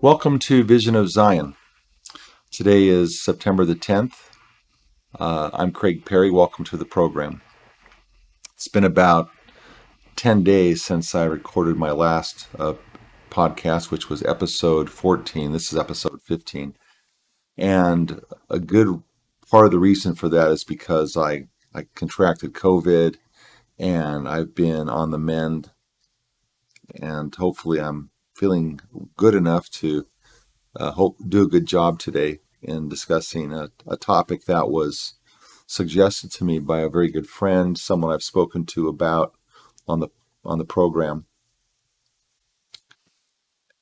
Welcome to Vision of Zion. Today is September the 10th. Uh, I'm Craig Perry. Welcome to the program. It's been about 10 days since I recorded my last uh, podcast, which was episode 14. This is episode 15. And a good part of the reason for that is because I, I contracted COVID and I've been on the mend. And hopefully, I'm feeling good enough to uh, hope do a good job today in discussing a, a, topic that was suggested to me by a very good friend, someone I've spoken to about on the on the program.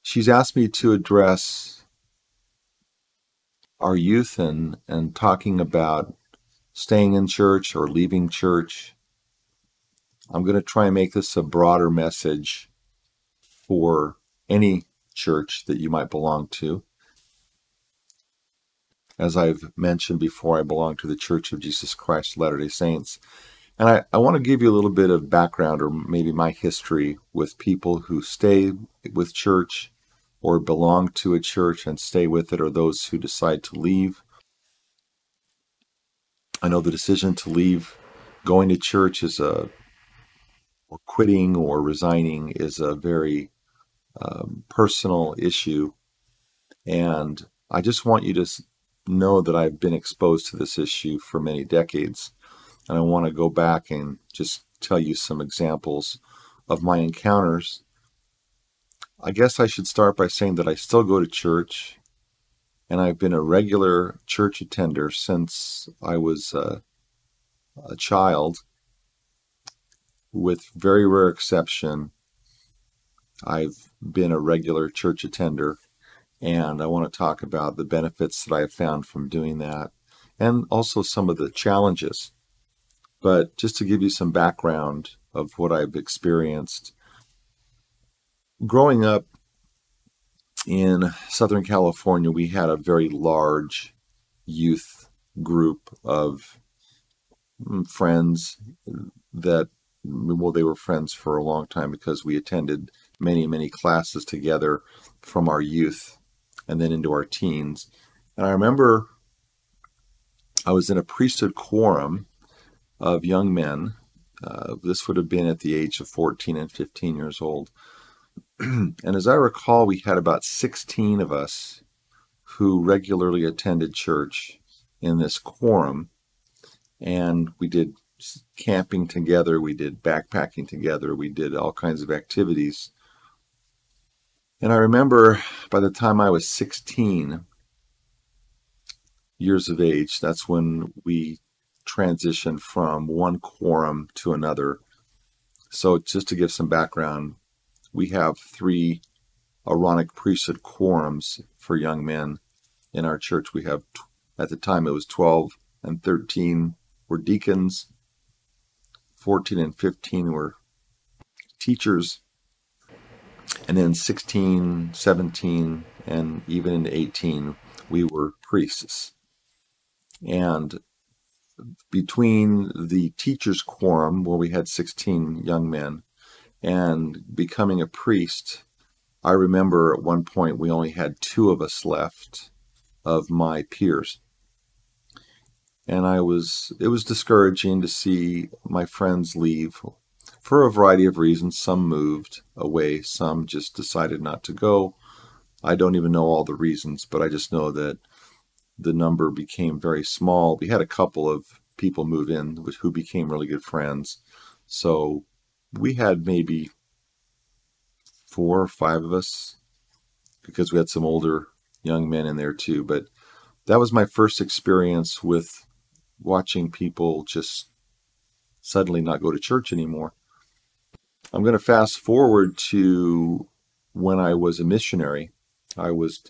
She's asked me to address our youth and and talking about staying in church or leaving church. I'm going to try and make this a broader message for any church that you might belong to. As I've mentioned before, I belong to the Church of Jesus Christ Latter day Saints. And I, I want to give you a little bit of background or maybe my history with people who stay with church or belong to a church and stay with it, or those who decide to leave. I know the decision to leave going to church is a, or quitting or resigning is a very um, personal issue. And I just want you to know that I've been exposed to this issue for many decades. And I want to go back and just tell you some examples of my encounters. I guess I should start by saying that I still go to church and I've been a regular church attender since I was uh, a child, with very rare exception. I've been a regular church attender, and I want to talk about the benefits that I've found from doing that and also some of the challenges. But just to give you some background of what I've experienced, growing up in Southern California, we had a very large youth group of mm, friends that, well, they were friends for a long time because we attended many, many classes together from our youth and then into our teens. And I remember I was in a priesthood quorum of young men. Uh, this would have been at the age of 14 and 15 years old. and as I recall, we had about 16 of us who regularly attended church in this quorum. And we did camping together, we did backpacking together, we did all kinds of activities and I remember by the time I was 16 years of age, that's when we transitioned from one quorum to another. So, just to give some background, we have three Aaronic priesthood quorums for young men in our church. We have, at the time, it was 12 and 13 were deacons, 14 and 15 were teachers, and then 16, 17, and even in 18, we were priests. And between the teachers' quorum, where we had 16 young men, and becoming a priest, I remember at one point we only had two of us left of my peers. And I was, it was discouraging to see my friends leave for a variety of reasons. Some moved away, some just decided not to go. I don't even know all the reasons, but I just know that the number became very small. We had a couple of people move in who became really good friends. So we had maybe four or five of us because we had some older young men in there too. But that was my first experience with watching people just suddenly not go to church anymore. I'm going to fast forward to when I was a missionary. I was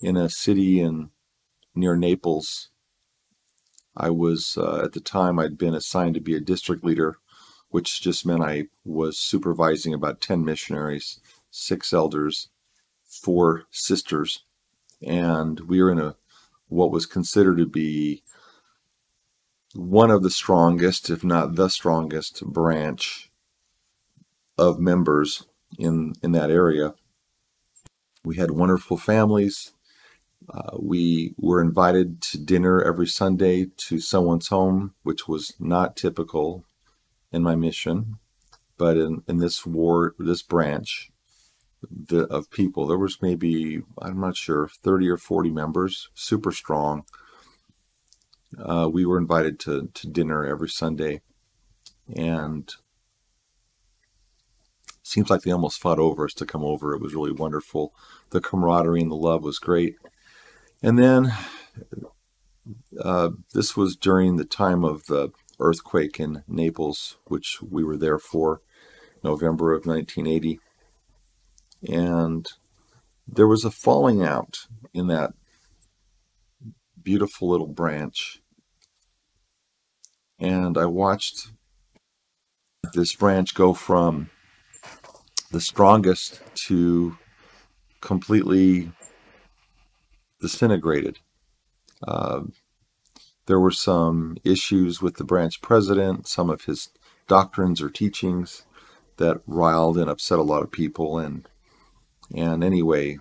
in a city in near Naples. I was uh, at the time I'd been assigned to be a district leader, which just meant I was supervising about 10 missionaries, six elders, four sisters, and we were in a what was considered to be one of the strongest, if not the strongest, branch of members in in that area. We had wonderful families. Uh, we were invited to dinner every Sunday to someone's home, which was not typical in my mission, but in, in this war, this branch the, of people, there was maybe I'm not sure 30 or 40 members, super strong. Uh, we were invited to to dinner every Sunday, and seems like they almost fought over us to come over. It was really wonderful. The camaraderie and the love was great. And then uh, this was during the time of the earthquake in Naples, which we were there for, November of 1980. And there was a falling out in that beautiful little branch. And I watched this branch go from the strongest to completely disintegrated. Uh, there were some issues with the branch president, some of his doctrines or teachings that riled and upset a lot of people, and and anyway,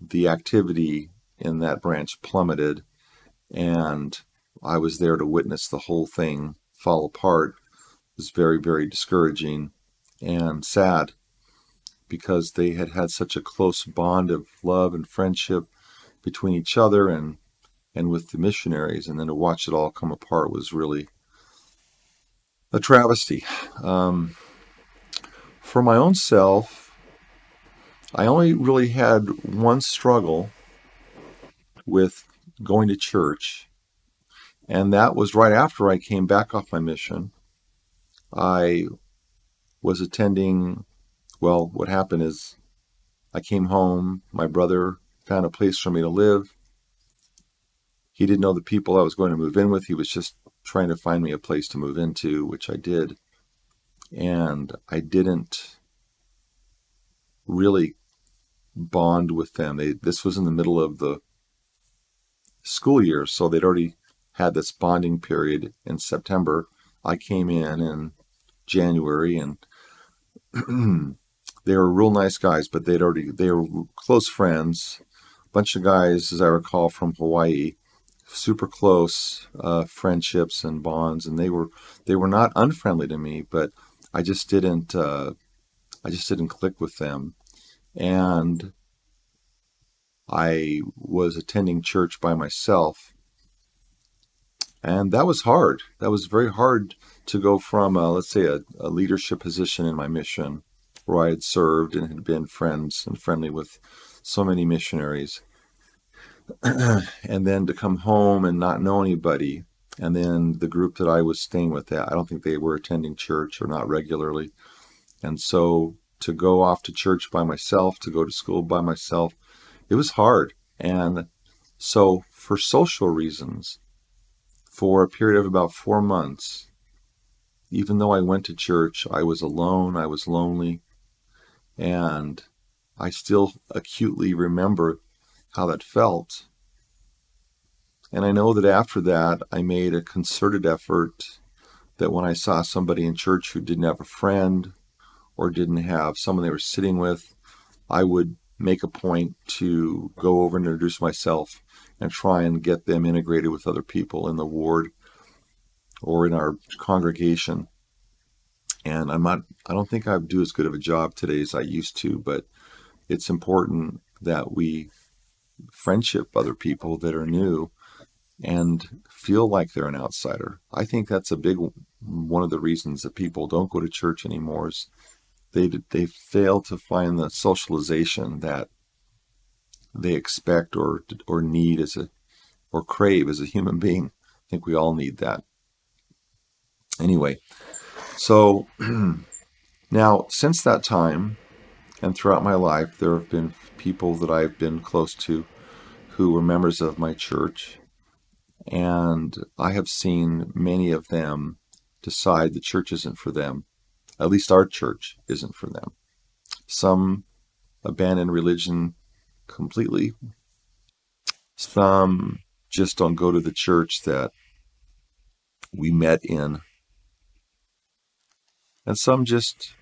the activity in that branch plummeted, and I was there to witness the whole thing fall apart. It was very very discouraging and sad because they had had such a close bond of love and friendship between each other and and with the missionaries and then to watch it all come apart was really a travesty um, for my own self i only really had one struggle with going to church and that was right after i came back off my mission i was attending well, what happened is I came home, my brother found a place for me to live. He didn't know the people I was going to move in with. He was just trying to find me a place to move into, which I did. And I didn't really bond with them. They, this was in the middle of the school year, so they'd already had this bonding period in September. I came in in January and they were real nice guys, but they'd already they were close friends. Bunch of guys, as I recall, from Hawaii, super close uh, friendships and bonds, and they were they were not unfriendly to me, but I just didn't uh, I just didn't click with them, and I was attending church by myself, and that was hard. That was very hard to go from, uh, let's say, a, a leadership position in my mission where I had served and had been friends and friendly with so many missionaries. and then to come home and not know anybody. And then the group that I was staying with, I don't think they were attending church or not regularly. And so to go off to church by myself, to go to school by myself, it was hard. And so, for social reasons, for a period of about four months, even though I went to church, I was alone, I was lonely, and I still acutely remember how that felt. And I know that after that, I made a concerted effort that when I saw somebody in church who didn't have a friend or didn't have someone they were sitting with, I would make a point to go over and introduce myself and try and get them integrated with other people in the ward or in our congregation and I'm not I don't think I do as good of a job today as I used to, but it's important that we friendship other people that are new and feel like they're an outsider. I think that's a big one of the reasons that people don't go to church anymore is they they fail to find the socialization that they expect or or need as a or crave as a human being. I think we all need that. Anyway, so now, since that time, and throughout my life, there have been people that I've been close to who were members of my church, and I have seen many of them decide the church isn't for them. At least our church isn't for them. Some abandon religion completely. Some just don't go to the church that we met in. And some just,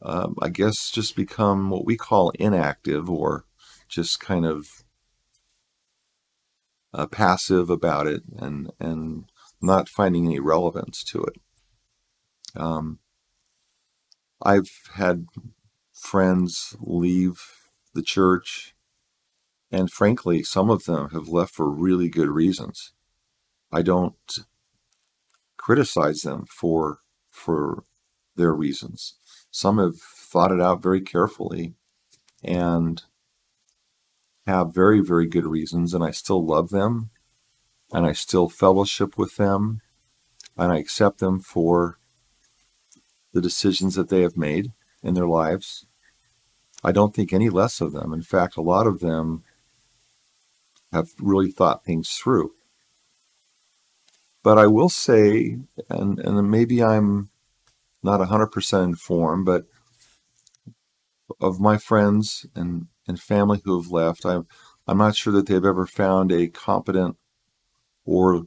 um, I guess, just become what we call inactive or just kind of uh, passive about it and, and not finding any relevance to it. Um, I've had friends leave the church, and frankly, some of them have left for really good reasons. I don't criticize them for for their reasons. Some have thought it out very carefully and have very, very good reasons, and I still love them, and I still fellowship with them, and I accept them for the decisions that they have made in their lives. I don't think any less of them. In fact, a lot of them have really thought things through. But I will say, and, and maybe I'm not 100% informed, but of my friends and, and family who have left, I'm, I'm not sure that they've ever found a competent or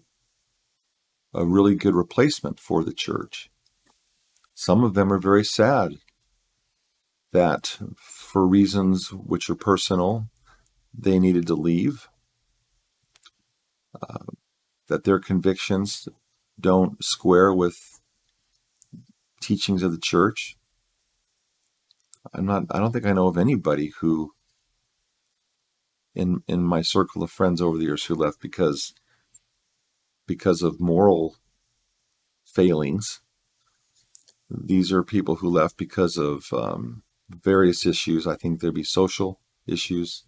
a really good replacement for the church. Some of them are very sad that for reasons which are personal, they needed to leave, uh, that their convictions don't square with teachings of the church. I'm not I don't think I know of anybody who in in my circle of friends over the years who left because because of moral failings these are people who left because of um, various issues. I think there'd be social issues,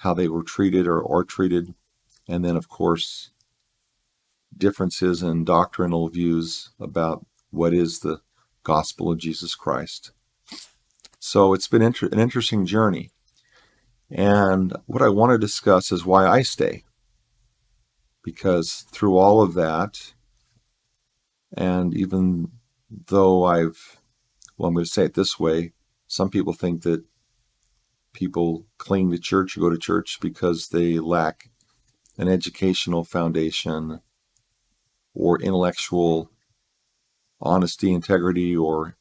how they were treated or are treated, and then, of course, differences in doctrinal views about what is the gospel of Jesus Christ. So it's been inter- an interesting journey. And what I want to discuss is why I stay. Because through all of that, and even though I've, well, I'm going to say it this way some people think that people cling to church or go to church because they lack an educational foundation or intellectual honesty, integrity, or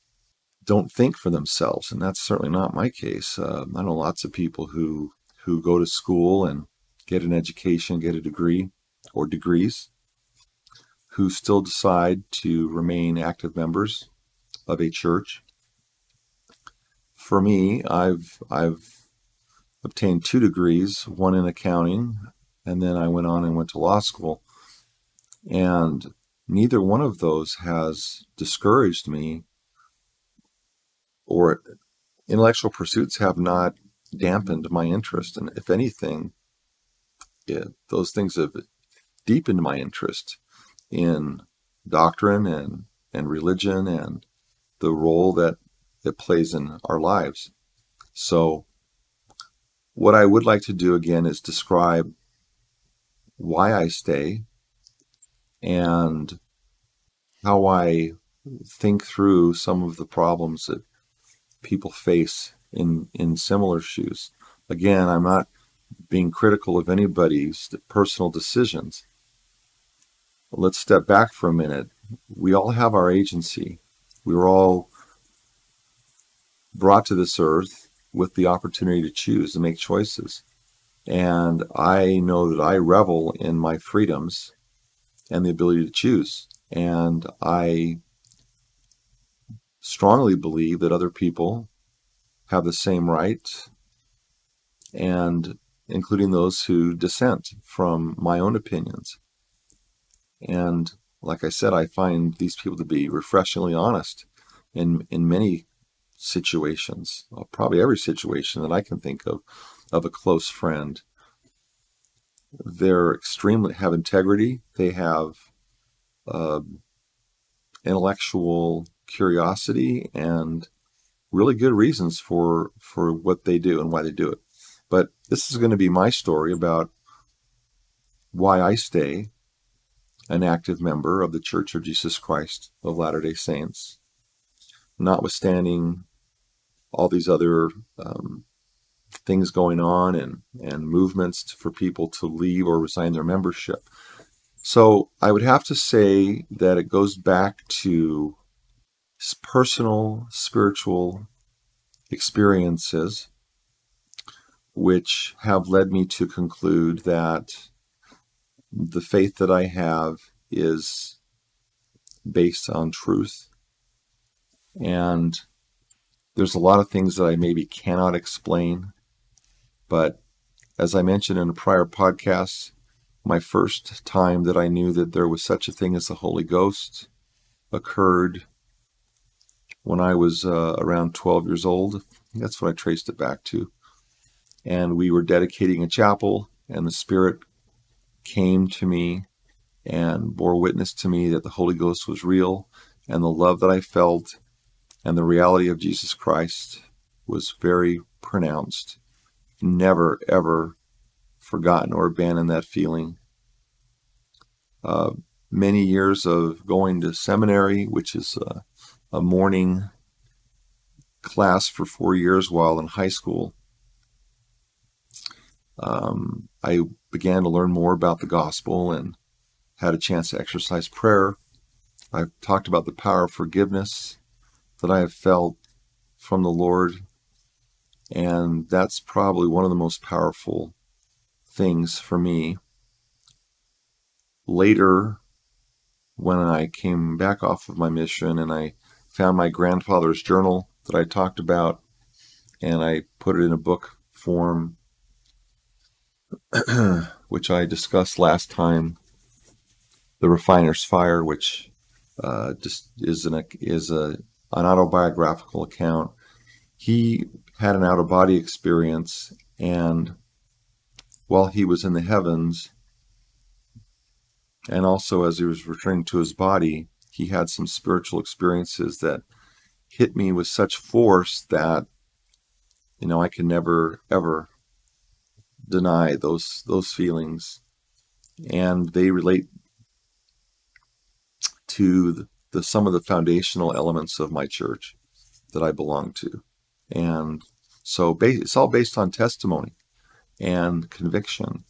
don't think for themselves. And that's certainly not my case. Uh, I know lots of people who, who go to school and get an education, get a degree or degrees, who still decide to remain active members of a church. For me, I've I've obtained two degrees, one in accounting, and then I went on and went to law school. And neither one of those has discouraged me or intellectual pursuits have not dampened my interest. And if anything, those things have deepened my interest in doctrine and, and religion and the role that it plays in our lives. So, what I would like to do again is describe why I stay and how I think through some of the problems that people face in, in similar shoes. Again, I'm not being critical of anybody's personal decisions let's step back for a minute. We all have our agency. We were all brought to this earth with the opportunity to choose, to make choices. And I know that I revel in my freedoms and the ability to choose. And I strongly believe that other people have the same right, and including those who dissent from my own opinions. And like I said, I find these people to be refreshingly honest in in many situations, probably every situation that I can think of, of a close friend. They're extremely have integrity. They have uh, intellectual curiosity and really good reasons for for what they do and why they do it. But this is going to be my story about why I stay an active member of the Church of Jesus Christ of Latter day Saints, notwithstanding all these other um, things going on and, and movements for people to leave or resign their membership. So I would have to say that it goes back to personal spiritual experiences which have led me to conclude that the faith that I have is based on truth. And there's a lot of things that I maybe cannot explain. But as I mentioned in a prior podcast, my first time that I knew that there was such a thing as the Holy Ghost occurred when I was uh, around 12 years old. That's what I traced it back to. And we were dedicating a chapel, and the Spirit came to me and bore witness to me that the Holy Ghost was real, and the love that I felt and the reality of Jesus Christ was very pronounced. Never, ever forgotten or abandoned that feeling. Uh, many years of going to seminary, which is a, a morning class for four years while in high school. Um, I began to learn more about the gospel and had a chance to exercise prayer. I've talked about the power of forgiveness that I have felt from the Lord, and that's probably one of the most powerful things for me. Later, when I came back off of my mission and I found my grandfather's journal that I talked about, and I put it in a book form, which I discussed last time, the Refiner's Fire, which uh, just is an is a an autobiographical account. He had an out of body experience, and while he was in the heavens, and also as he was returning to his body, he had some spiritual experiences that hit me with such force that you know I can never ever deny those those feelings. And they relate to the, the some of the foundational elements of my church that I belong to and so it's all based on testimony and conviction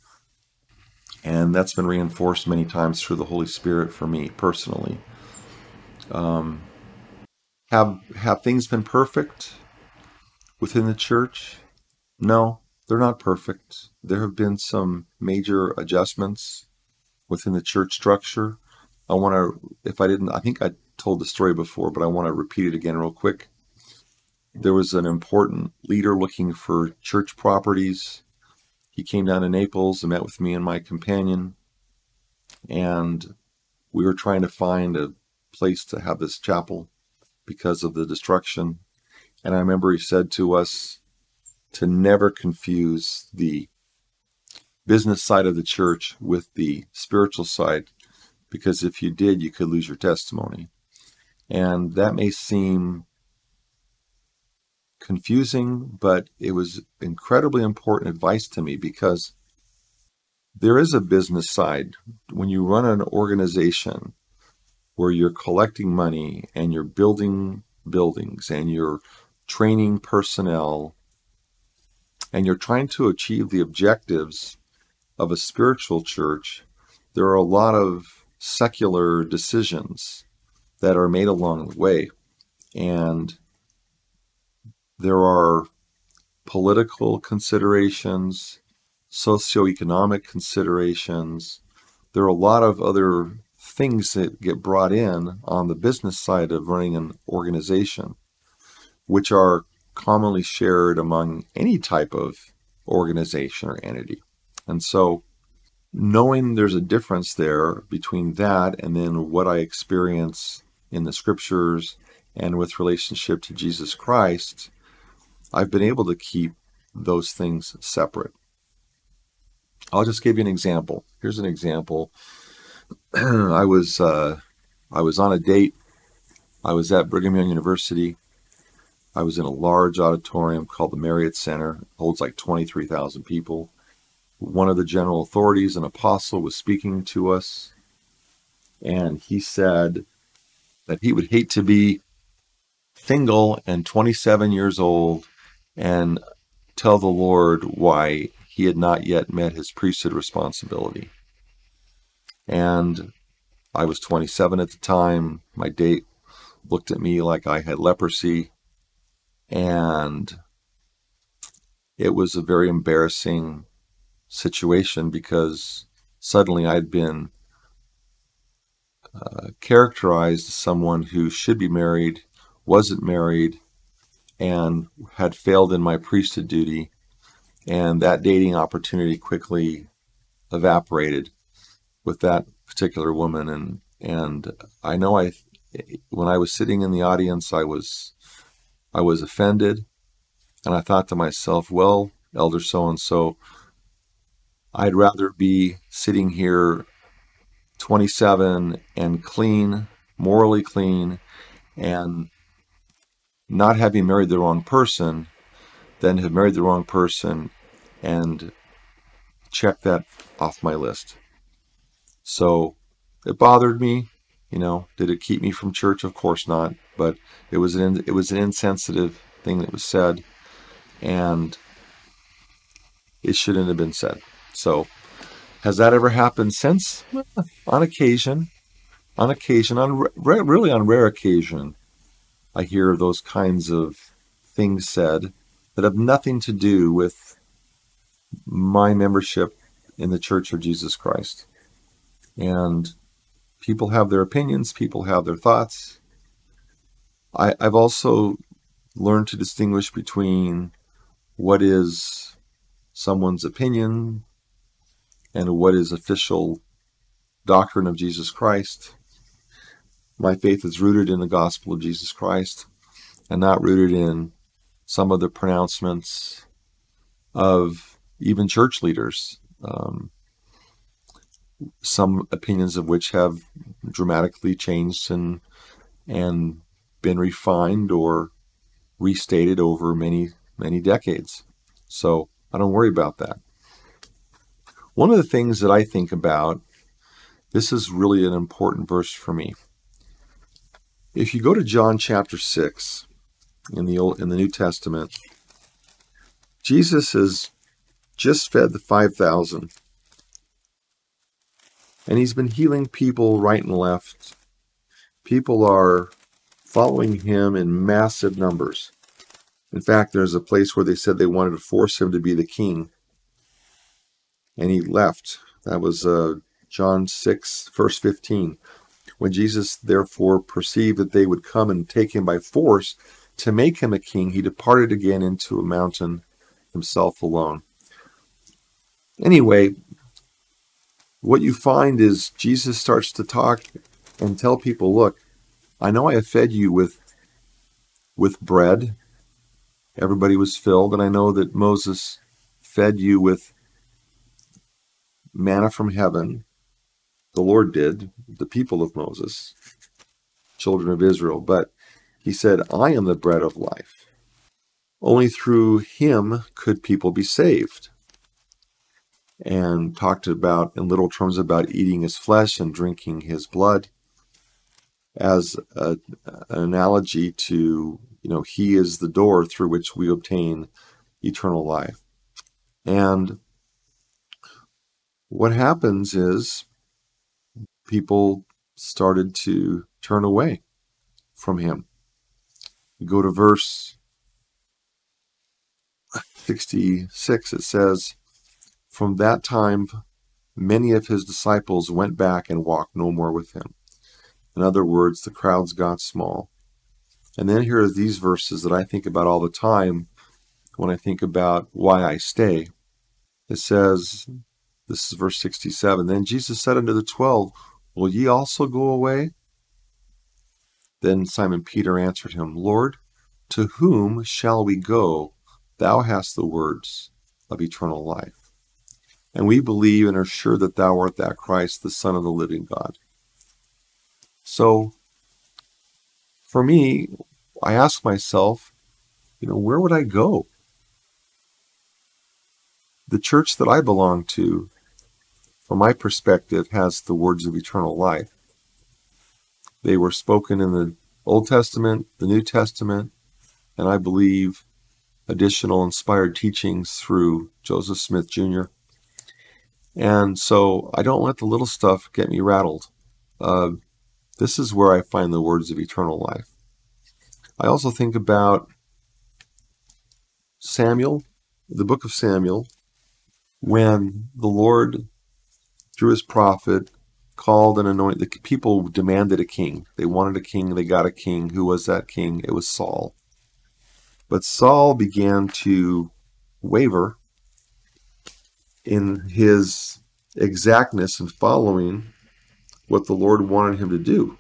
and that's been reinforced many times through the Holy Spirit for me personally um, have have things been perfect within the church? No, they're not perfect. There have been some major adjustments within the church structure. I want to, if I didn't, I think I told the story before, but I want to repeat it again real quick. There was an important leader looking for church properties. He came down to Naples and met with me and my companion, and we were trying to find a place to have this chapel because of the destruction. And I remember he said to us to never confuse the business side of the church with the spiritual side, because if you did, you could lose your testimony. And that may seem confusing, but it was incredibly important advice to me because there is a business side. When you run an organization, where you're collecting money and you're building buildings and you're training personnel and you're trying to achieve the objectives of a spiritual church, there are a lot of secular decisions that are made along the way. And there are political considerations, socioeconomic considerations. There are a lot of other things that get brought in on the business side of running an organization, which are commonly shared among any type of organization or entity. And so, knowing there's a difference there between that and then what I experience in the scriptures and with relationship to Jesus Christ, I've been able to keep those things separate. I'll just give you an example. Here's an example I was uh, I was on a date. I was at Brigham Young University. I was in a large auditorium called the Marriott Center. It holds like 23,000 people. One of the general authorities, an apostle, was speaking to us, and he said that he would hate to be single and 27 years old and tell the Lord why he had not yet met his priesthood responsibility. And I was 27 at the time. My date looked at me like I had leprosy. And it was a very embarrassing situation because suddenly I'd been uh, characterized as someone who should be married, wasn't married, and had failed in my priesthood duty. And that dating opportunity quickly evaporated with that particular woman. And, and I know I, when I was sitting in the audience, I was, I was offended. And I thought to myself, well, elder so and so, I'd rather be sitting here 27 and clean, morally clean, and not having married the wrong person than have married the wrong person and check that off my list. So it bothered me. You know, did it keep me from church? Of course not. But it was an it was an insensitive thing that was said, and it shouldn't have been said. So, has that ever happened since? on occasion, on occasion, on re- really on rare occasion, I hear those kinds of things said that have nothing to do with my membership in the Church of Jesus Christ. And people have their opinions, people have their thoughts. I, I've also learned to distinguish between what is someone's opinion and what is official doctrine of Jesus Christ. My faith is rooted in the gospel of Jesus Christ and not rooted in some of the pronouncements of even church leaders. Um, some opinions of which have dramatically changed and and been refined or restated over many many decades. So I don't worry about that. One of the things that I think about, this is really an important verse for me. If you go to John chapter 6 in the Old, in the New Testament, Jesus has just fed the 5,000 and he's been healing people right and left. People are following him in massive numbers. In fact, there's a place where they said they wanted to force him to be the king. And he left. That was uh, John 6, verse 15. When Jesus therefore perceived that they would come and take him by force to make him a king, he departed again into a mountain himself alone. Anyway, what you find is Jesus starts to talk and tell people, look, I know I have fed you with with bread everybody was filled. And I know that Moses fed you with manna from heaven. The Lord did, the people of Moses, children of Israel. But he said, I am the bread of life. Only through him could people be saved. And talked about in little terms about eating his flesh and drinking his blood as a, an analogy to you know, He is the door through which we obtain eternal life. And what happens is people started to turn away from Him. You go to verse 66, it says, From that time, many of his disciples went back and walked no more with him. In other words, the crowds got small. And then here are these verses that I think about all the time when I think about why I stay. It says, this is verse 67 Then Jesus said unto the twelve, Will ye also go away? Then Simon Peter answered him, Lord, to whom shall we go? Thou hast the words of eternal life. And we believe and are sure that thou art that Christ, the Son of the living God. So, for me, I ask myself, you know, where would I go? The church that I belong to, from my perspective, has the words of eternal life. They were spoken in the Old Testament, the New Testament, and I believe additional inspired teachings through Joseph Smith Jr. And so I don't let the little stuff get me rattled. Uh, this is where I find the words of eternal life. I also think about Samuel, the book of Samuel, when the Lord, through his prophet, called and anointed, the people demanded a king. They wanted a king, they got a king. Who was that king? It was Saul. But Saul began to waver in his exactness in following what the Lord wanted him to do.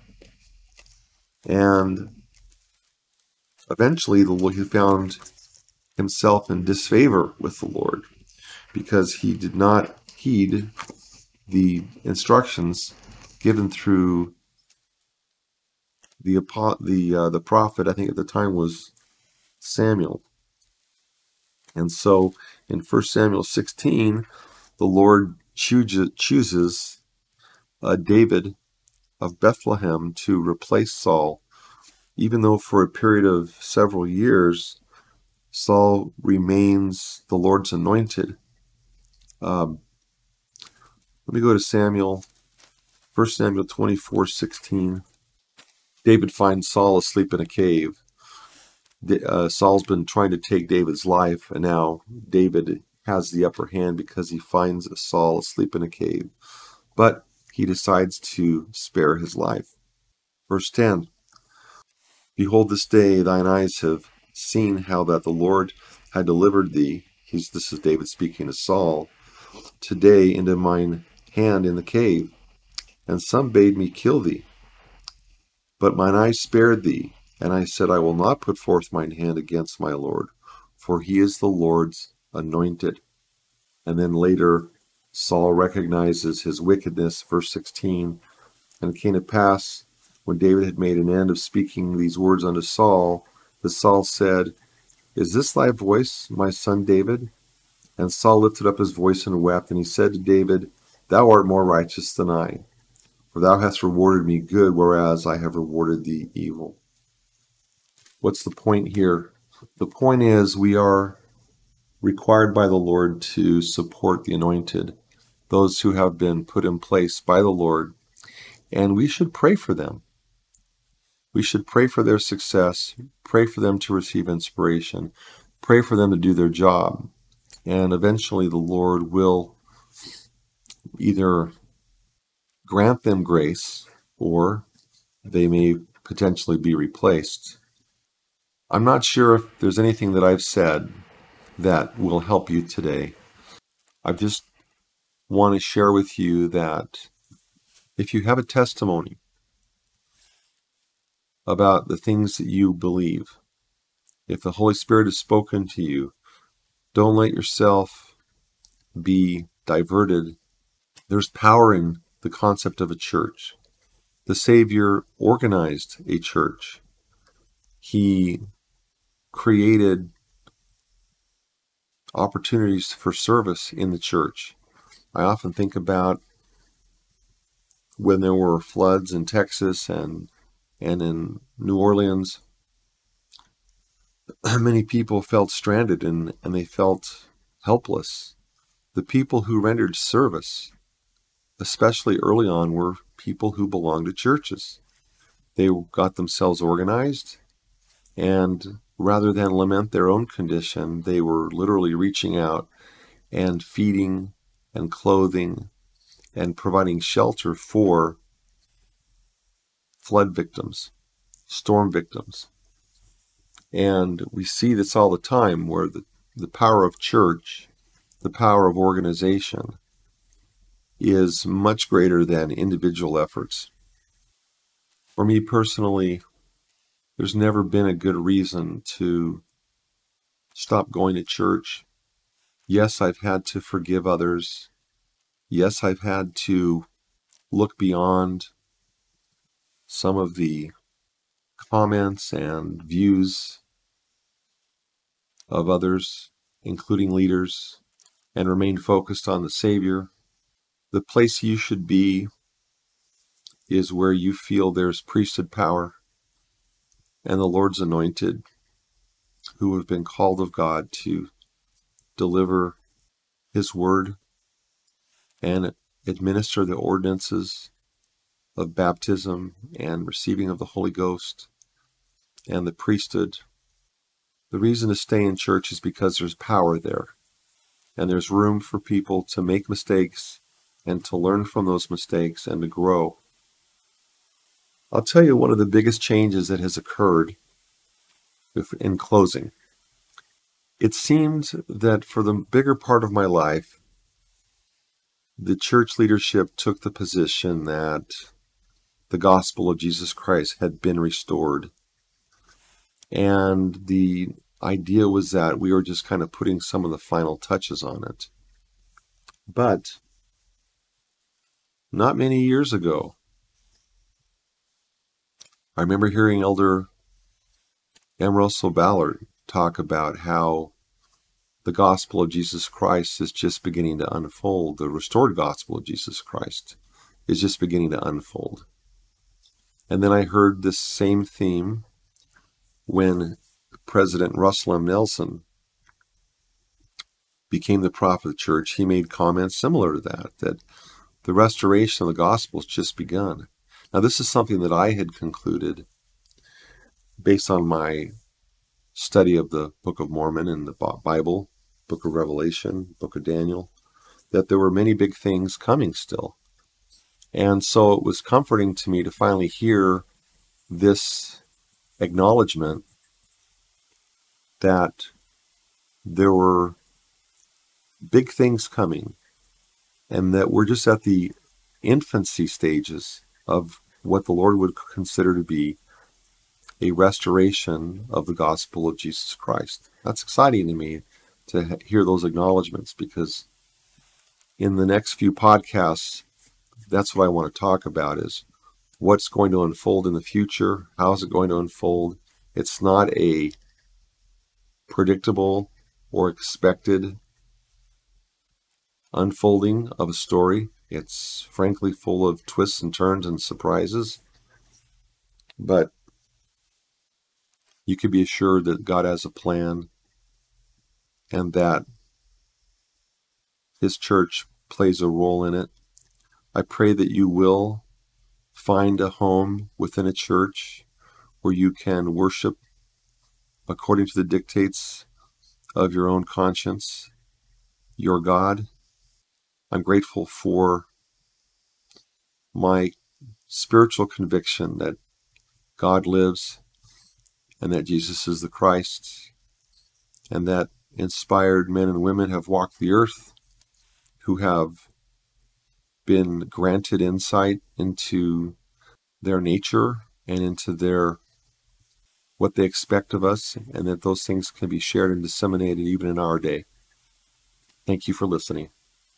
And eventually, the look he found himself in disfavor with the Lord because he did not heed the instructions given through the the uh, the prophet. I think at the time was Samuel. And so in 1 Samuel 16, the Lord chooses uh, David of Bethlehem to replace Saul, even though for a period of several years, Saul remains the Lord's anointed. Um, let me go to Samuel, 1 Samuel 24 16. David finds Saul asleep in a cave. Uh, Saul's been trying to take David's life, and now David has the upper hand because he finds Saul asleep in a cave. But he decides to spare his life. Verse 10 Behold, this day thine eyes have seen how that the Lord had delivered thee. He's, this is David speaking to Saul. Today into mine hand in the cave, and some bade me kill thee. But mine eyes spared thee, and I said, I will not put forth mine hand against my Lord, for he is the Lord's anointed. And then later, Saul recognizes his wickedness, verse 16. And it came to pass, when David had made an end of speaking these words unto Saul, that Saul said, Is this thy voice, my son David? And Saul lifted up his voice and wept, and he said to David, Thou art more righteous than I, for thou hast rewarded me good, whereas I have rewarded thee evil. What's the point here? The point is, we are required by the Lord to support the anointed those who have been put in place by the Lord, and we should pray for them. We should pray for their success, pray for them to receive inspiration, pray for them to do their job, and eventually the Lord will either grant them grace or they may potentially be replaced. I'm not sure if there's anything that I've said that will help you today. I've just want to share with you that if you have a testimony about the things that you believe, if the Holy Spirit has spoken to you, don't let yourself be diverted. There's power in the concept of a church. The Savior organized a church. He created opportunities for service in the church. I often think about when there were floods in Texas and and in New Orleans. Many people felt stranded and, and they felt helpless. The people who rendered service, especially early on, were people who belonged to churches. They got themselves organized, and rather than lament their own condition, they were literally reaching out and feeding and clothing and providing shelter for flood victims, storm victims. And we see this all the time where the, the power of church, the power of organization, is much greater than individual efforts. For me personally, there's never been a good reason to stop going to church Yes, I've had to forgive others. Yes, I've had to look beyond some of the comments and views of others, including leaders, and remain focused on the Savior. The place you should be is where you feel there's priesthood power and the Lord's anointed who have been called of God to deliver His word and administer the ordinances of baptism and receiving of the Holy Ghost and the priesthood. The reason to stay in church is because there's power there and there's room for people to make mistakes and to learn from those mistakes and to grow. I'll tell you one of the biggest changes that has occurred in closing. It seemed that for the bigger part of my life, the church leadership took the position that the gospel of Jesus Christ had been restored. And the idea was that we were just kind of putting some of the final touches on it. But not many years ago, I remember hearing Elder M. Russell Ballard talk about how the gospel of Jesus Christ is just beginning to unfold. The restored gospel of Jesus Christ is just beginning to unfold. And then I heard this same theme when President Russell M. Nelson became the prophet of the church. He made comments similar to that, that the restoration of the gospel has just begun. Now, this is something that I had concluded based on my study of the Book of Mormon and the Bible, Book of Revelation, Book of Daniel, that there were many big things coming still. And so it was comforting to me to finally hear this acknowledgement that there were big things coming and that we're just at the infancy stages of what the Lord would consider to be a restoration of the gospel of Jesus Christ. That's exciting to me to hear those acknowledgments because in the next few podcasts, that's what I want to talk about is what's going to unfold in the future, how is it going to unfold. It's not a predictable or expected unfolding of a story. It's frankly full of twists and turns and surprises. But you can be assured that God has a plan and that His church plays a role in it. I pray that you will find a home within a church where you can worship according to the dictates of your own conscience, your God. I'm grateful for my spiritual conviction that God lives and that Jesus is the Christ and that inspired men and women have walked the earth who have been granted insight into their nature and into their what they expect of us, and that those things can be shared and disseminated even in our day. Thank you for listening.